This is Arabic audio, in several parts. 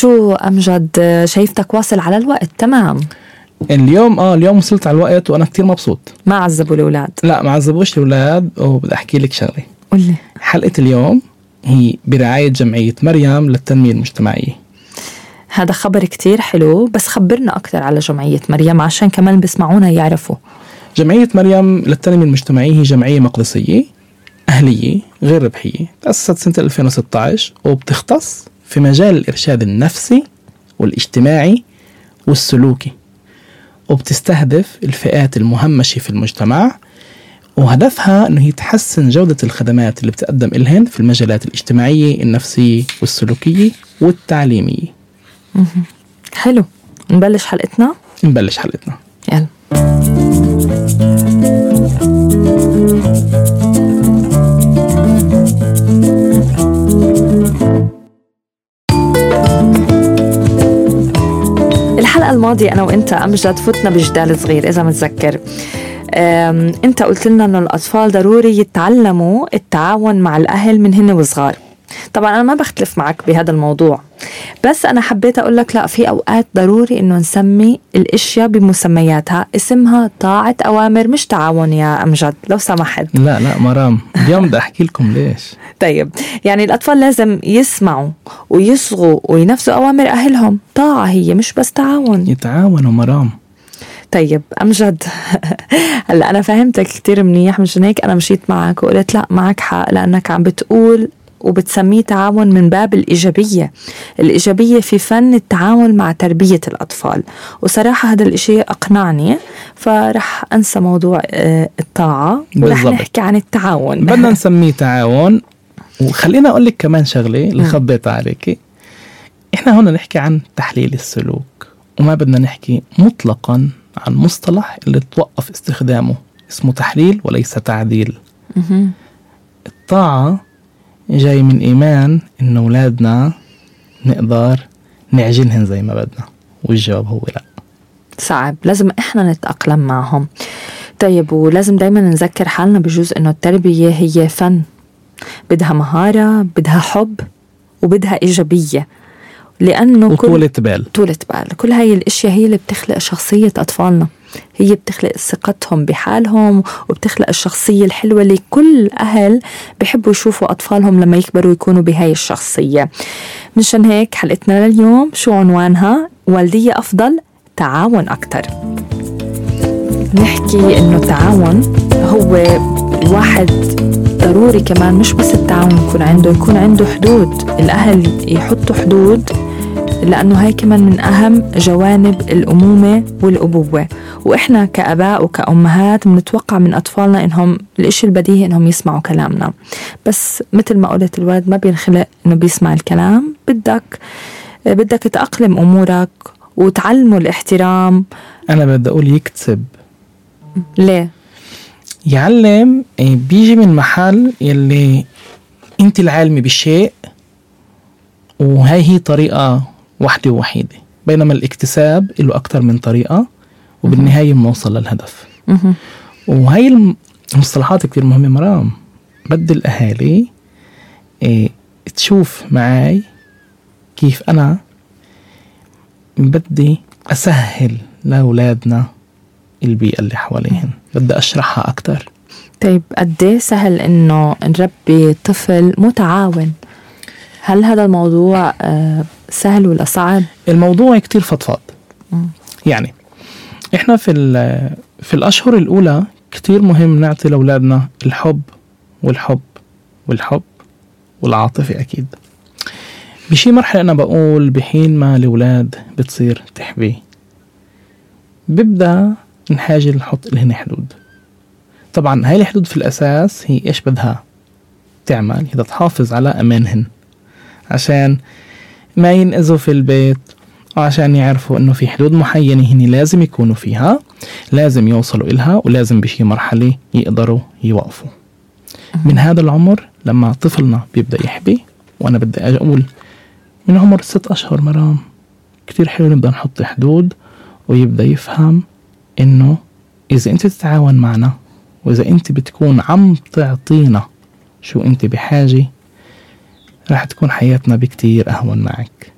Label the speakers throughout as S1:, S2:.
S1: شو أمجد؟ شايفتك واصل على الوقت تمام.
S2: اليوم آه اليوم وصلت على الوقت وأنا كتير مبسوط.
S1: ما عذبوا الأولاد؟
S2: لا ما عذبوش الأولاد وبدي أحكي لك شغلة.
S1: قول لي.
S2: حلقة اليوم هي برعاية جمعية مريم للتنمية المجتمعية.
S1: هذا خبر كتير حلو بس خبرنا أكثر على جمعية مريم عشان كمان بيسمعونا يعرفوا.
S2: جمعية مريم للتنمية المجتمعية هي جمعية مقدسية أهلية غير ربحية تأسست سنة 2016 وبتختص في مجال الإرشاد النفسي والاجتماعي والسلوكي وبتستهدف الفئات المهمشة في المجتمع وهدفها إنه هي تحسن جودة الخدمات اللي بتقدم إلهن في المجالات الاجتماعية النفسية والسلوكية والتعليمية.
S1: حلو. نبلش حلقتنا؟
S2: نبلش حلقتنا.
S1: يلا. الحلقة الماضية أنا وأنت أمجد فتنا بجدال صغير إذا متذكر. أنت قلت لنا أنه الأطفال ضروري يتعلموا التعاون مع الأهل من هن وصغار. طبعا أنا ما بختلف معك بهذا الموضوع بس أنا حبيت أقول لك لا في أوقات ضروري إنه نسمي الأشياء بمسمياتها اسمها طاعة أوامر مش تعاون يا أمجد لو سمحت.
S2: لا لا مرام اليوم بدي أحكي لكم ليش.
S1: طيب يعني الأطفال لازم يسمعوا ويصغوا وينفذوا أوامر أهلهم. طاعة هي مش بس تعاون.
S2: يتعاونوا مرام.
S1: طيب أمجد. هلا أنا فهمتك كثير منيح مشان هيك أنا مشيت معك وقلت لا معك حق لأنك عم بتقول وبتسميه تعاون من باب الإيجابية. الإيجابية في فن التعامل مع تربية الأطفال. وصراحة هذا الإشي أقنعني فرح أنسى موضوع آه، الطاعة ورح نحكي عن التعاون.
S2: بدنا نسميه تعاون. وخلينا أقول لك كمان شغلة اللي خبيتها عليك. إحنا هون نحكي عن تحليل السلوك وما بدنا نحكي مطلقا عن مصطلح اللي توقف استخدامه. اسمه تحليل وليس تعديل. الطاعة جاي من إيمان إن أولادنا نقدر نعجنهن زي ما بدنا. والجواب هو لا.
S1: صعب. لازم إحنا نتأقلم معهم. طيب ولازم دايما نذكر حالنا بجزء إنه التربية هي فن. بدها مهارة بدها حب وبدها إيجابية. لأنه
S2: وطولة بال.
S1: طولة بال. كل هاي الأشياء هي اللي بتخلق شخصية أطفالنا. هي بتخلق ثقتهم بحالهم وبتخلق الشخصية الحلوة اللي كل أهل بحبوا يشوفوا أطفالهم لما يكبروا يكونوا بهاي الشخصية. مشان هيك حلقتنا لليوم شو عنوانها؟ والدية أفضل تعاون أكتر. نحكي إنه التعاون هو الواحد ضروري كمان مش بس التعاون يكون عنده يكون عنده حدود. الأهل يحطوا حدود لأنه هاي كمان من أهم جوانب الأمومة والأبوة. وإحنا كأباء وكأمهات بنتوقع من أطفالنا إنهم الإشي البديهي إنهم يسمعوا كلامنا. بس مثل ما قلت الولد ما بينخلق إنه بيسمع الكلام. بدك بدك تأقلم أمورك وتعلمه الاحترام.
S2: أنا بدي أقول يكتسب.
S1: ليه؟
S2: يعلم إيه، بيجي من محل يلي انت العالمة بالشيء وهي هي طريقة واحدة ووحيدة. بينما الاكتساب له أكثر من طريقة وبالنهاية بنوصل للهدف. وهي المصطلحات كثير مهمة مرام. بدي الأهالي إيه تشوف معي كيف أنا بدي أسهل لأولادنا البيئة اللي حواليهم بدي أشرحها أكثر
S1: طيب قد إيه سهل إنه نربي طفل متعاون؟ هل هذا الموضوع آه، سهل ولا صعب؟
S2: الموضوع كتير فضفاض. يعني إحنا في في الأشهر الأولى كتير مهم نعطي لأولادنا الحب والحب والحب والعاطفة أكيد. بشي مرحلة أنا بقول بحين ما الأولاد بتصير تحبي. ببدأ نحاجي نحط لهن حدود. طبعا هاي الحدود في الأساس هي إيش بدها؟ تعمل هي تحافظ على أمانهن. عشان ما ينأذوا في البيت وعشان يعرفوا إنه في حدود معينة هني لازم يكونوا فيها لازم يوصلوا إلها ولازم بشي مرحلة يقدروا يوقفوا. من هذا العمر لما طفلنا بيبدأ يحبي وأنا بدي أقول من عمر ست أشهر مرام كتير حلو نبدأ نحط حدود ويبدأ يفهم إنه إذا أنت تتعاون معنا وإذا أنت بتكون عم تعطينا شو أنت بحاجة راح تكون حياتنا بكتير أهون معك.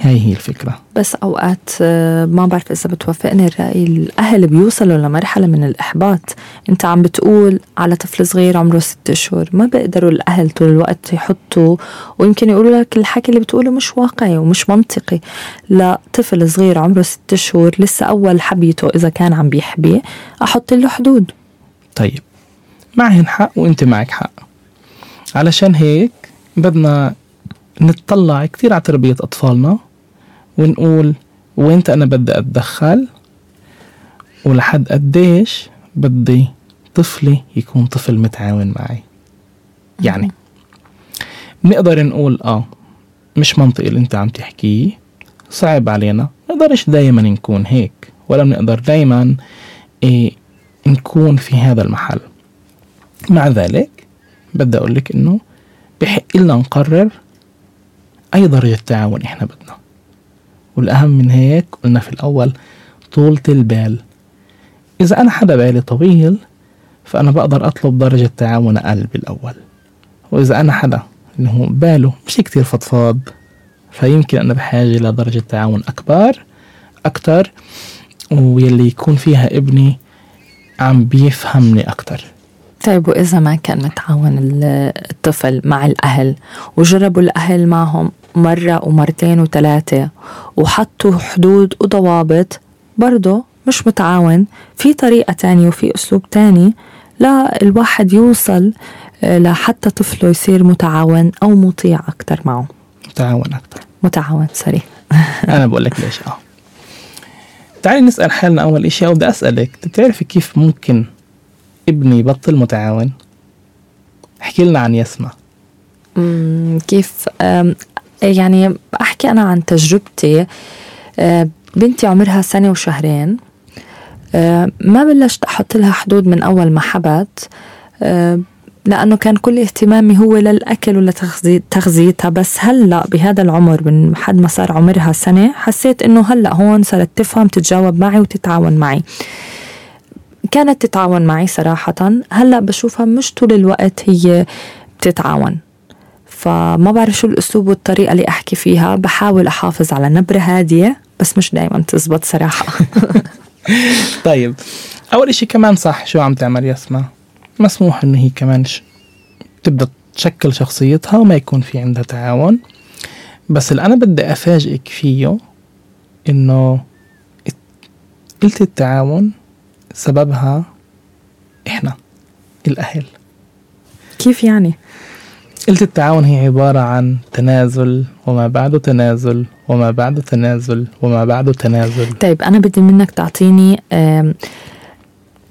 S2: هاي هي الفكرة.
S1: بس أوقات آه، ما بعرف إذا بتوافقني الرأي الأهل بيوصلوا لمرحلة من الإحباط. أنت عم بتقول على طفل صغير عمره ست اشهر ما بيقدروا الأهل طول الوقت يحطوا ويمكن يقولوا لك الحكي اللي بتقوله مش واقعي ومش منطقي. لا طفل صغير عمره ست اشهر لسه أول حبيته إذا كان عم بيحبي أحط له حدود.
S2: طيب معهن حق وأنت معك حق. علشان هيك بدنا نتطلع كثير على تربية أطفالنا. ونقول وينت أنا بدي أتدخل ولحد قديش بدي طفلي يكون طفل متعاون معي. يعني بنقدر نقول آه مش منطقي اللي انت عم تحكيه صعب علينا. نقدرش دايما نكون هيك ولا بنقدر دايما إيه نكون في هذا المحل. مع ذلك بدي أقول لك إنه بحق لنا نقرر أي درجة تعاون إحنا بدنا. والأهم من هيك قلنا في الأول طولة البال. إذا أنا حدا بالي طويل فأنا بقدر أطلب درجة تعاون أقل بالأول. وإذا أنا حدا اللي هو باله مش كتير فضفاض فيمكن أنا بحاجة لدرجة تعاون أكبر أكتر ويلي يكون فيها ابني عم بيفهمني أكتر.
S1: طيب وإذا ما كان متعاون الطفل مع الأهل وجربوا الأهل معهم مرة ومرتين وثلاثة وحطوا حدود وضوابط برضه مش متعاون في طريقة تانية وفي أسلوب تاني لا الواحد يوصل آه، لحتى طفله يصير متعاون أو مطيع أكتر معه.
S2: متعاون أكتر.
S1: متعاون سوري.
S2: أنا بقول لك ليش آه. تعالي نسأل حالنا أول إشي أو بدي أسألك بتعرفي كيف ممكن ابني يبطل متعاون. احكي لنا عن يسمع
S1: كيف يعني أحكي أنا عن تجربتي. بنتي عمرها سنة وشهرين. ما بلشت أحط لها حدود من أول ما حبت. لأنه كان كل اهتمامي هو للأكل ولتغذيتها بس هلأ بهذا العمر من حد ما صار عمرها سنة حسيت إنه هلأ هون صارت تفهم تتجاوب معي وتتعاون معي. كانت تتعاون معي صراحة. هلأ بشوفها مش طول الوقت هي بتتعاون. فما بعرف شو الأسلوب والطريقة اللي أحكي فيها. بحاول أحافظ على نبرة هادية بس مش دايما تزبط صراحة.
S2: طيب. أول إشي كمان صح شو عم تعمل يسمع مسموح إنه هي كمان ش... تبدأ تشكل شخصيتها وما يكون في عندها تعاون. بس اللي أنا بدي أفاجئك فيه إنه قلت التعاون سببها إحنا الأهل.
S1: كيف يعني؟
S2: قلت التعاون هي عبارة عن تنازل وما بعده تنازل وما بعده تنازل وما بعده تنازل.
S1: طيب أنا بدي منك تعطيني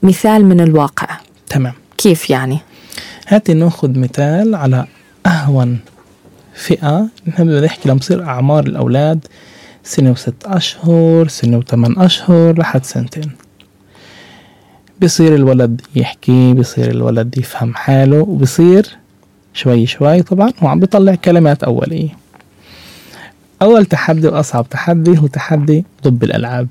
S1: مثال من الواقع.
S2: تمام.
S1: كيف يعني؟
S2: هاتي ناخذ مثال على أهون فئة. نحن بدنا نحكي لما تصير أعمار الأولاد سنة وست أشهر سنة وثمان أشهر لحد سنتين. بصير الولد يحكي بصير الولد يفهم حاله وبصير شوي شوي طبعا هو عم بيطلع كلمات أولية. أول تحدي وأصعب تحدي هو تحدي ضب الألعاب.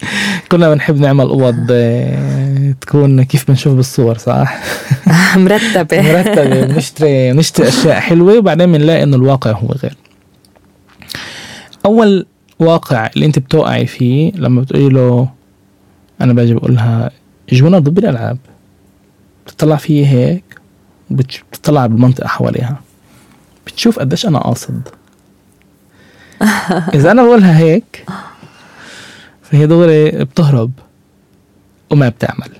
S2: كنا بنحب نعمل أوض آه، تكون كيف بنشوف بالصور صح؟
S1: مرتبة.
S2: مرتبة بنشتري بنشتري أشياء حلوة وبعدين بنلاقي إنه الواقع هو غير. أول واقع اللي أنت بتوقعي فيه لما بتقولي له أنا باجي بقول لها جونا ضد الألعاب بتطلع فيي هيك وبتطلع بالمنطقة حواليها. بتشوف قديش أنا قاصد. إذا أنا بقولها هيك فهي دغري بتهرب وما بتعمل.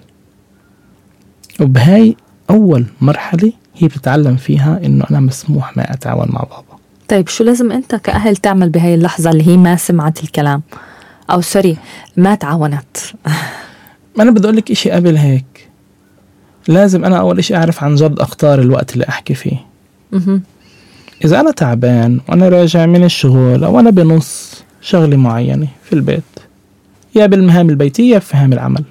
S2: وبهاي أول مرحلة هي بتتعلم فيها إنه أنا مسموح ما أتعاون مع بابا.
S1: طيب شو لازم أنت كأهل تعمل بهاي اللحظة اللي هي ما سمعت الكلام؟ أو سوري ما تعاونت.
S2: ما أنا بدي أقول لك شيء قبل هيك. لازم أنا أول شيء أعرف عن جد اختار الوقت اللي أحكي فيه. إذا أنا تعبان وأنا راجع من الشغل أو أنا بنص شغلة معينة في البيت يا بالمهام البيتية يا بفهام العمل.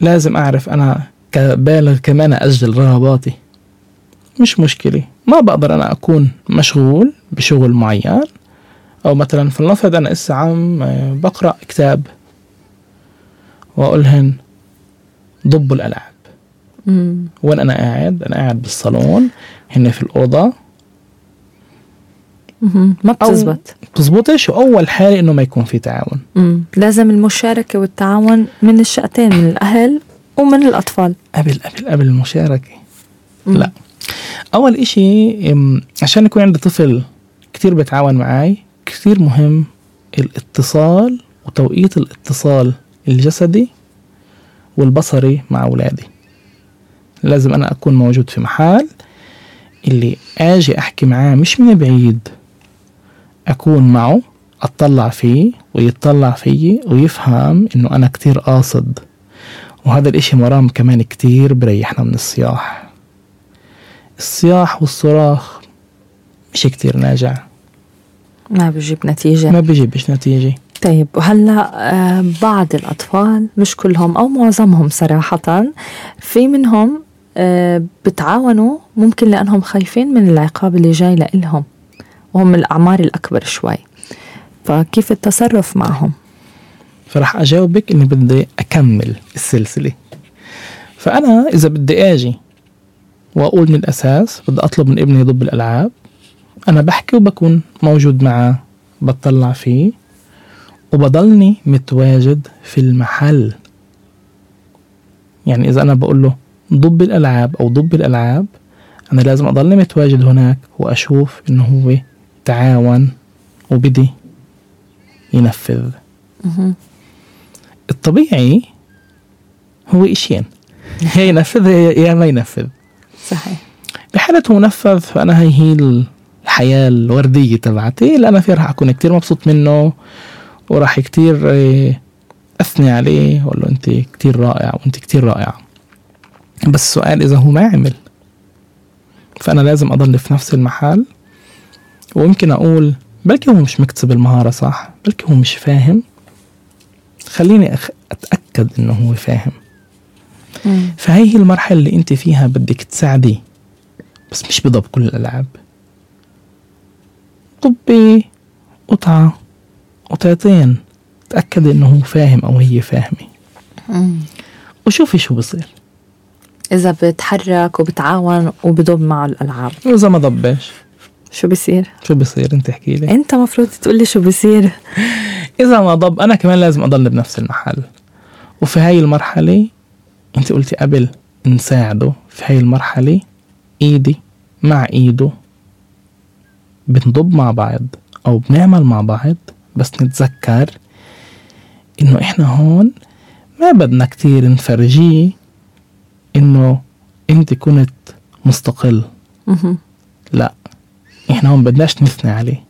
S2: لازم أعرف أنا كبالغ كمان أجل رغباتي. مش مشكلة. ما بقدر أنا أكون مشغول بشغل معين. أو مثلا فلنفرض أنا إسا عم آه، بقرأ كتاب وأقولهن ضبوا الألعاب. وين أنا قاعد؟ أنا قاعد بالصالون هن في الأوضة.
S1: ما بتزبط.
S2: بتزبطش واول حالة إنه ما يكون في تعاون.
S1: مم. لازم المشاركة والتعاون من الشقتين من الأهل ومن الأطفال.
S2: قبل قبل قبل المشاركة.
S1: مم.
S2: لا. أول إشي أم، عشان يكون عندي طفل كتير بيتعاون معي كتير مهم الاتصال وتوقيت الاتصال الجسدي والبصري مع أولادي. لازم أنا أكون موجود في محل اللي آجي أحكي معاه مش من بعيد أكون معه أطلع فيه ويتطلع فيي ويفهم إنه أنا كتير قاصد. وهذا الإشي مرام كمان كتير بريحنا من الصياح الصياح والصراخ مش كتير ناجع.
S1: ما بيجيب نتيجة.
S2: ما بيجيبش نتيجة.
S1: طيب وهلا آه، بعض الأطفال مش كلهم أو معظمهم صراحة في منهم آه، بتعاونوا ممكن لأنهم خايفين من العقاب اللي جاي لإلهم وهم الأعمار الأكبر شوي. فكيف التصرف معهم؟
S2: فراح أجاوبك إني بدي أكمل السلسلة. فأنا إذا بدي أجي وأقول من الأساس بدي أطلب من ابني يضب الألعاب أنا بحكي وبكون موجود معه بطلع فيه وبضلني متواجد في المحل. يعني إذا أنا بقول له ضب الألعاب أو ضب الألعاب أنا لازم أضلني متواجد هناك وأشوف إنه هو تعاون وبدي ينفذ. الطبيعي هو إشيين. يا ينفذ يا يا ما ينفذ.
S1: صحيح.
S2: بحالة هو نفذ فأنا هي هي الحياة الوردية تبعتي. اللي أنا فيها راح أكون كتير مبسوط منه وراح كتير آه، أثني عليه وأقول له أنت كتير رائع وأنت كتير رائع بس السؤال إذا هو ما عمل فأنا لازم أضل في نفس المحل. ويمكن أقول بلكي هو مش مكتسب المهارة صح؟ بلكي هو مش فاهم. خليني أخ... أتأكد إنه هو فاهم. فهي هي المرحلة اللي أنت فيها بدك تساعديه بس مش بضب كل الألعاب. ضبي قطعة قطعتين تأكدي إنه هو فاهم أو هي فاهمة. وشوفي شو بصير.
S1: إذا بتحرك وبتعاون وبضب معه الألعاب.
S2: واذا ما ضبش.
S1: شو بصير؟
S2: شو بصير؟ أنت احكي لي.
S1: أنت مفروض تقولي شو بصير.
S2: إذا ما ضب أنا كمان لازم أضل بنفس المحل. وفي هاي المرحلة أنت قلتي قبل نساعده في هاي المرحلة إيدي مع إيده بنضب مع بعض أو بنعمل مع بعض بس نتذكر إنه إحنا هون ما بدنا كتير نفرجيه إنه أنت كنت مستقل. لا إحنا هون بدناش نثني عليه.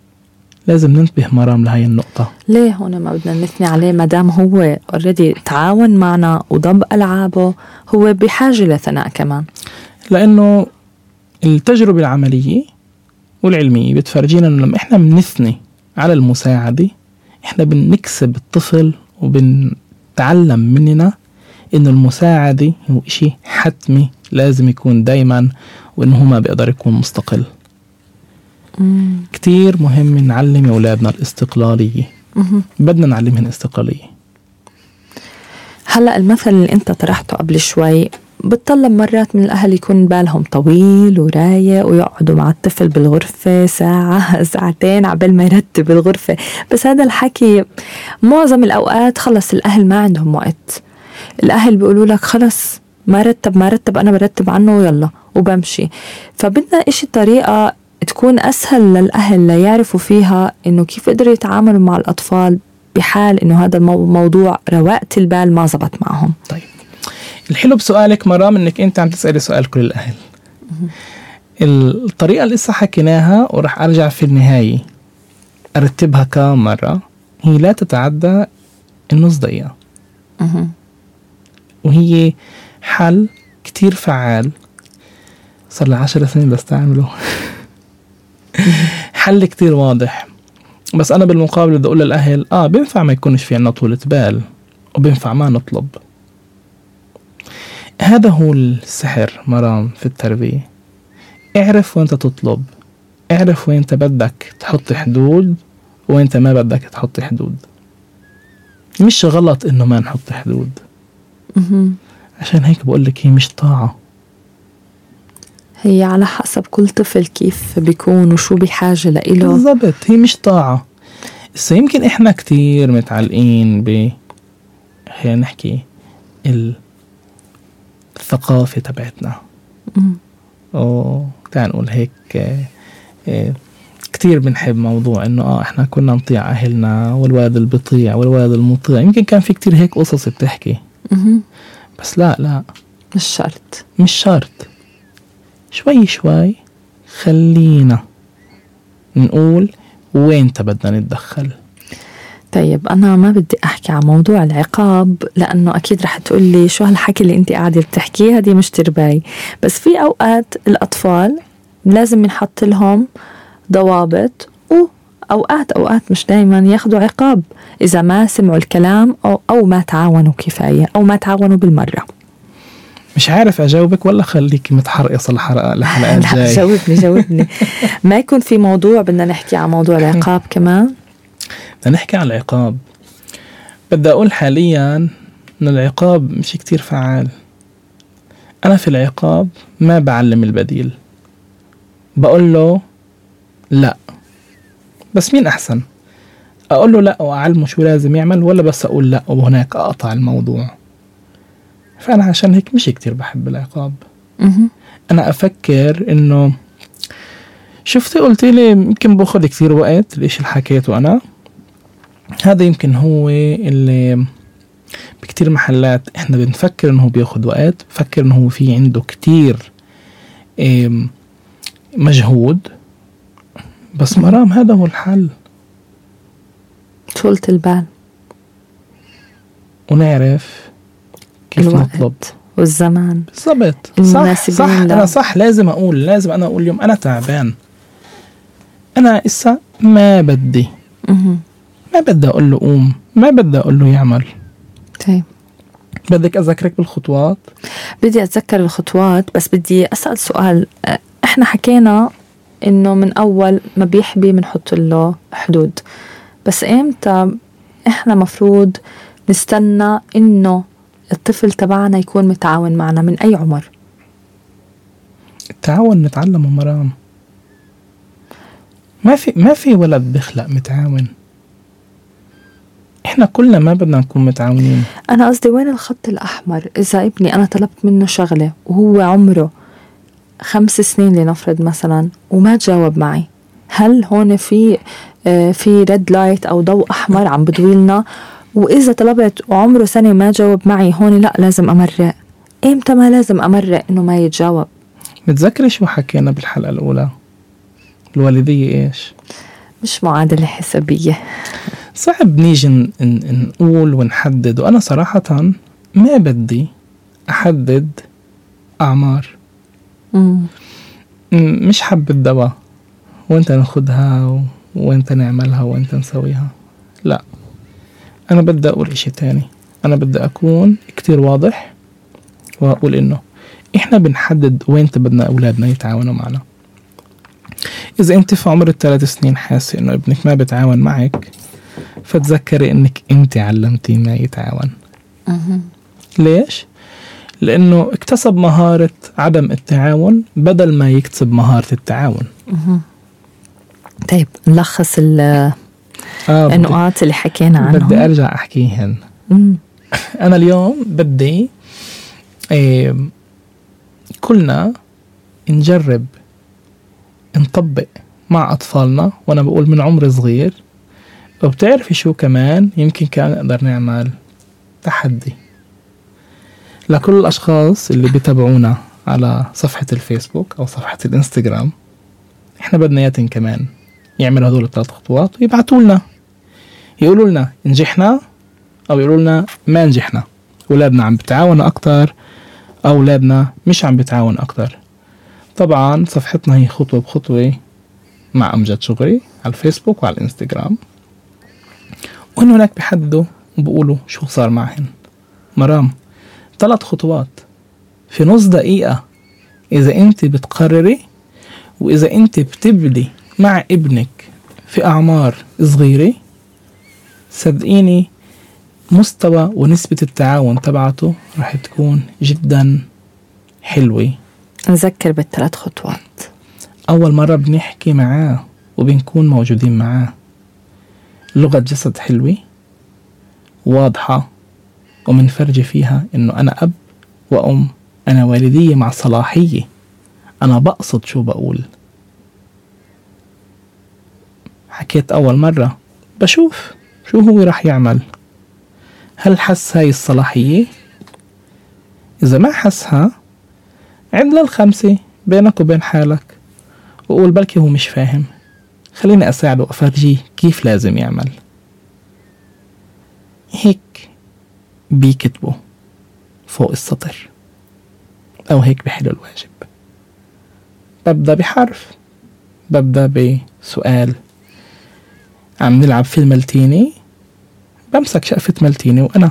S2: لازم ننتبه مرام لهي النقطة.
S1: ليه هون ما بدنا نثني عليه؟ ما دام هو اوريدي تعاون معنا وضب ألعابه هو بحاجة لثناء كمان.
S2: لأنه التجربة العملية والعلميه بتفرجينا إنه لما إحنا بنثني على المساعدة إحنا بنكسب الطفل وبنتعلم مننا إنه المساعدة هو إشي حتمي لازم يكون دايما وإنه هو ما بيقدر يكون مستقل
S1: مم.
S2: كتير مهم نعلم أولادنا الاستقلالية
S1: مهم.
S2: بدنا نعلمهم الاستقلالية
S1: هلأ المثل اللي أنت طرحته قبل شوي بتطلب مرات من الأهل يكون بالهم طويل ورايق ويقعدوا مع الطفل بالغرفة ساعة ساعتين عبال ما يرتب الغرفة. بس هذا الحكي معظم الأوقات خلص الأهل ما عندهم وقت. الأهل بيقولوا لك خلص ما رتب ما رتب أنا برتب عنه ويلا وبمشي. فبدنا إشي طريقة تكون أسهل للأهل ليعرفوا فيها إنه كيف يقدروا يتعاملوا مع الأطفال بحال إنه هذا الموضوع رواقة البال ما زبط معهم.
S2: طيب. الحلو بسؤالك مرام إنك أنت عم تسألي سؤال كل الأهل. الطريقة اللي لسه حكيناها وراح أرجع في النهاية أرتبها كم مره هي لا تتعدى النص
S1: دقيقة.
S2: وهي حل كتير فعال. صار لي عشر سنين بستعمله. حل كتير واضح. بس أنا بالمقابل بدي أقول للأهل آه بينفع ما يكونش في عنا طولة بال وبينفع ما نطلب. هذا هو السحر مرام في التربية. اعرف وانت تطلب. اعرف وين انت بدك تحط حدود وين انت ما بدك تحط حدود. مش غلط إنه ما نحط حدود. عشان هيك بقول لك هي مش طاعة.
S1: هي على حسب كل طفل كيف بيكون وشو بحاجة لإله.
S2: بالضبط هي مش طاعة. بس يمكن إحنا كتير متعلقين ب خلينا نحكي الثقافة تبعتنا.
S1: مم.
S2: أو تعال نقول هيك آه، آه، كتير بنحب موضوع إنه آه إحنا كنا نطيع أهلنا والولد اللي بيطيع والولد المطيع يمكن كان في كتير هيك قصص بتحكي. بس لا لا.
S1: مش شرط.
S2: مش شرط. شوي شوي خلينا نقول وين بدنا نتدخل.
S1: طيب أنا ما بدي أحكي عن موضوع العقاب لأنه أكيد رح تقولي شو هالحكي اللي أنت قاعدة بتحكيه هذه مش ترباي. بس في أوقات الأطفال لازم ينحط لهم ضوابط وأوقات أوقات مش دايما ياخذوا عقاب إذا ما سمعوا الكلام أو, أو ما تعاونوا كفاية أو ما تعاونوا بالمرة.
S2: مش عارف أجاوبك ولا خليكي متحرقصه الحلقة الحلقات
S1: لا
S2: الجاي
S1: جاوبني جاوبني. ما يكون في موضوع بدنا نحكي عن موضوع العقاب كمان؟
S2: بدنا نحكي عن العقاب. بدي أقول حاليا إن العقاب مش كتير فعال. أنا في العقاب ما بعلم البديل. بقول له لا. بس مين أحسن؟ أقول له لا وأعلمه شو لازم يعمل ولا بس أقول لا وهناك أقطع الموضوع. فأنا عشان هيك مش كتير بحب العقاب.
S1: مهم.
S2: أنا أفكر إنه شفتي قلت لي يمكن باخذ كثير وقت الاشي اللي حكيته أنا؟ هذا يمكن هو اللي بكتير محلات إحنا بنفكر إنه بياخد وقت بفكر إنه هو في عنده كتير مجهود بس مرام هذا هو الحل.
S1: طولة البال.
S2: ونعرف كيف
S1: الوقت
S2: نطلب.
S1: والزمان.
S2: بالضبط. صح صح
S1: له.
S2: أنا صح لازم أقول لازم أنا أقول اليوم أنا تعبان. أنا إسا ما بدي. ما بدي أقول له قوم ما بدي أقول له يعمل.
S1: طيب.
S2: بدك أذكرك بالخطوات؟
S1: بدي أتذكر الخطوات بس بدي أسأل سؤال. إحنا حكينا إنه من أول ما بيحبي بنحط له حدود. بس إمتى إحنا مفروض نستنى إنه الطفل تبعنا يكون متعاون معنا من أي عمر؟
S2: التعاون نتعلمه مرام. ما في ما في ولد بيخلق متعاون. إحنا كلنا ما بدنا نكون متعاونين.
S1: أنا قصدي وين الخط الأحمر؟ إذا ابني أنا طلبت منه شغلة وهو عمره خمس سنين لنفرض مثلا وما تجاوب معي هل هون في آه، في red light أو ضوء أحمر عم بضوي لنا؟ وإذا طلبت وعمره سنة ما جاوب معي هون لا لازم أمرق. إمتى ما لازم أمرق إنه ما يتجاوب؟
S2: متذكري شو حكينا بالحلقة الأولى؟ الوالدية إيش؟
S1: مش معادلة حسابية.
S2: صعب نيجي نقول ونحدد. وأنا صراحة ما بدي أحدد أعمار.
S1: مم.
S2: مش حب الدواء. وانت ناخدها وانت نعملها وانت نسويها. لا. أنا بدي أقول إشي تاني. أنا بدي أكون كتير واضح وأقول إنه إحنا بنحدد وين بدنا أولادنا يتعاونوا معنا. إذا أنت في عمر الثلاث سنين حاسة إنه ابنك ما بيتعاون معك فتذكري إنك أنت علمتيه ما يتعاون. ليش؟ لأنه اكتسب مهارة عدم التعاون بدل ما يكتسب مهارة التعاون.
S1: طيب نلخص ال-
S2: آه
S1: النقاط اللي حكينا عنها
S2: بدي أرجع أحكيهن
S1: مم.
S2: أنا اليوم بدي إيه كلنا نجرب نطبق مع أطفالنا وأنا بقول من عمر صغير وبتعرفي شو كمان يمكن كان نقدر نعمل تحدي لكل الأشخاص اللي بيتابعونا على صفحة الفيسبوك أو صفحة الإنستغرام. إحنا بدنا إياهم كمان يعملوا هدول الثلاث خطوات ويبعتوا لنا. يقولوا لنا نجحنا أو يقولوا لنا ما نجحنا أولادنا عم بتعاونوا أكتر أو أولادنا مش عم بتعاون أكتر. طبعا صفحتنا هي خطوة بخطوة مع أمجد شغري على الفيسبوك وعلى الإنستغرام. وإن هناك بيحددوا وبقولوا شو صار معهن. مرام ثلاث خطوات. في نص دقيقة إذا أنت بتقرري وإذا أنت بتبدي مع ابنك في أعمار صغيرة صدقيني مستوى ونسبة التعاون تبعته راح تكون جدا حلوة.
S1: نذكر بالثلاث خطوات.
S2: أول مرة بنحكي معاه وبنكون موجودين معاه. لغة جسد حلوة واضحة ومنفرجي فيها إنه أنا أب وأم أنا والدية مع صلاحية. أنا بقصد شو بقول. حكيت أول مرة بشوف شو هو راح يعمل. هل حس هاي الصلاحية؟ إذا ما حسها عد للخمسة بينك وبين حالك وقول بلكي هو مش فاهم. خليني أساعده وأفرجيه كيف لازم يعمل؟ هيك بيكتبوا فوق السطر أو هيك بحلوا الواجب. ببدأ بحرف ببدأ بسؤال. عم نلعب في الملتيني؟ بمسك شقفة ملتيني وأنا.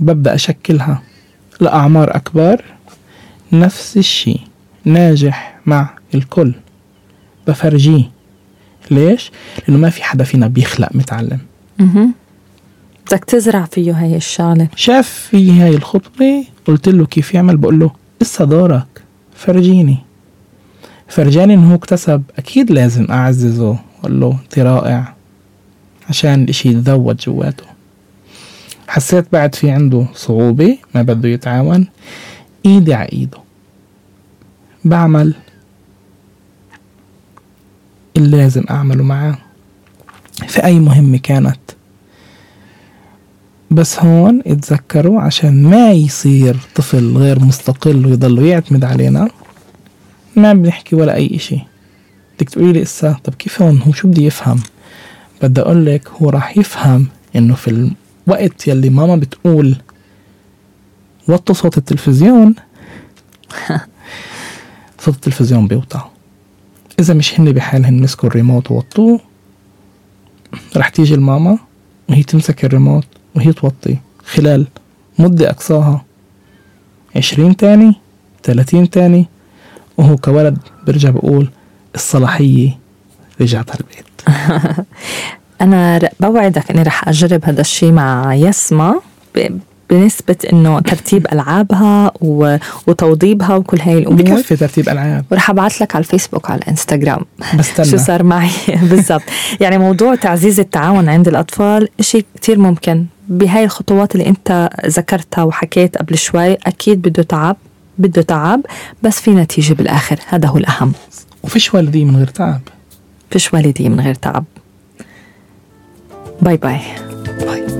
S2: ببدأ أشكلها لأعمار أكبر. نفس الشي ناجح مع الكل. بفرجيه. ليش؟ لأنه ما في حدا فينا بيخلق متعلم.
S1: أها بدك تزرع فيه هاي الشغلة.
S2: شاف في هاي الخطبة قلت له كيف يعمل؟ بقول له لسه دورك فرجيني. فرجاني إنه هو اكتسب أكيد لازم أعززه أقول له أنت رائع. عشان الإشي يتذوت جواته. حسيت بعد في عنده صعوبة ما بده يتعاون إيدي على إيده. بعمل اللي لازم أعمله معاه. في أي مهمة كانت. بس هون اتذكروا عشان ما يصير طفل غير مستقل ويضل يعتمد علينا ما بنحكي ولا أي إشي. بدك تقولي لي إسا طب كيف هون؟ هو شو بده يفهم؟ بدي أقول لك هو راح يفهم إنه في الوقت يلي ماما بتقول وطوا صوت التلفزيون. صوت التلفزيون بيوطى. إذا مش هن بحالهن مسكوا الريموت ووطوه رح تيجي الماما وهي تمسك الريموت وهي توطي. خلال مدة أقصاها عشرين تاني تلاتين تاني وهو كولد برجع بقول الصلاحية رجعت على البيت.
S1: أنا بوعدك إني رح أجرب هذا الشيء مع يسمى ب- بنسبة إنه ترتيب ألعابها و... وتوضيبها وكل هاي الأمور.
S2: بكفي ترتيب ألعاب.
S1: ورح أبعث لك على الفيسبوك على الانستغرام
S2: بستنى.
S1: شو صار معي. بالضبط. يعني موضوع تعزيز التعاون عند الأطفال شيء كتير ممكن. بهاي الخطوات اللي أنت ذكرتها وحكيت قبل شوي أكيد بده تعب بده تعب بس في نتيجة بالآخر. هذا هو الأهم.
S2: وفيش والدية من غير تعب.
S1: فيش والدي من غير تعب. bye bye.
S2: bye.